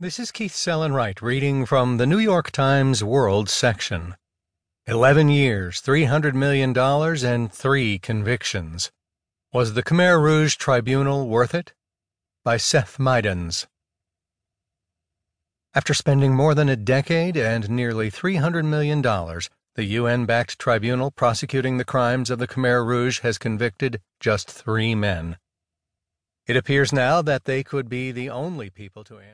This is Keith Sellon-Wright reading from the New York Times World section. Eleven years, $300 million, and three convictions. Was the Khmer Rouge Tribunal worth it? By Seth Mydans. After spending more than a decade and nearly $300 million, the UN backed tribunal prosecuting the crimes of the Khmer Rouge has convicted just three men. It appears now that they could be the only people to answer.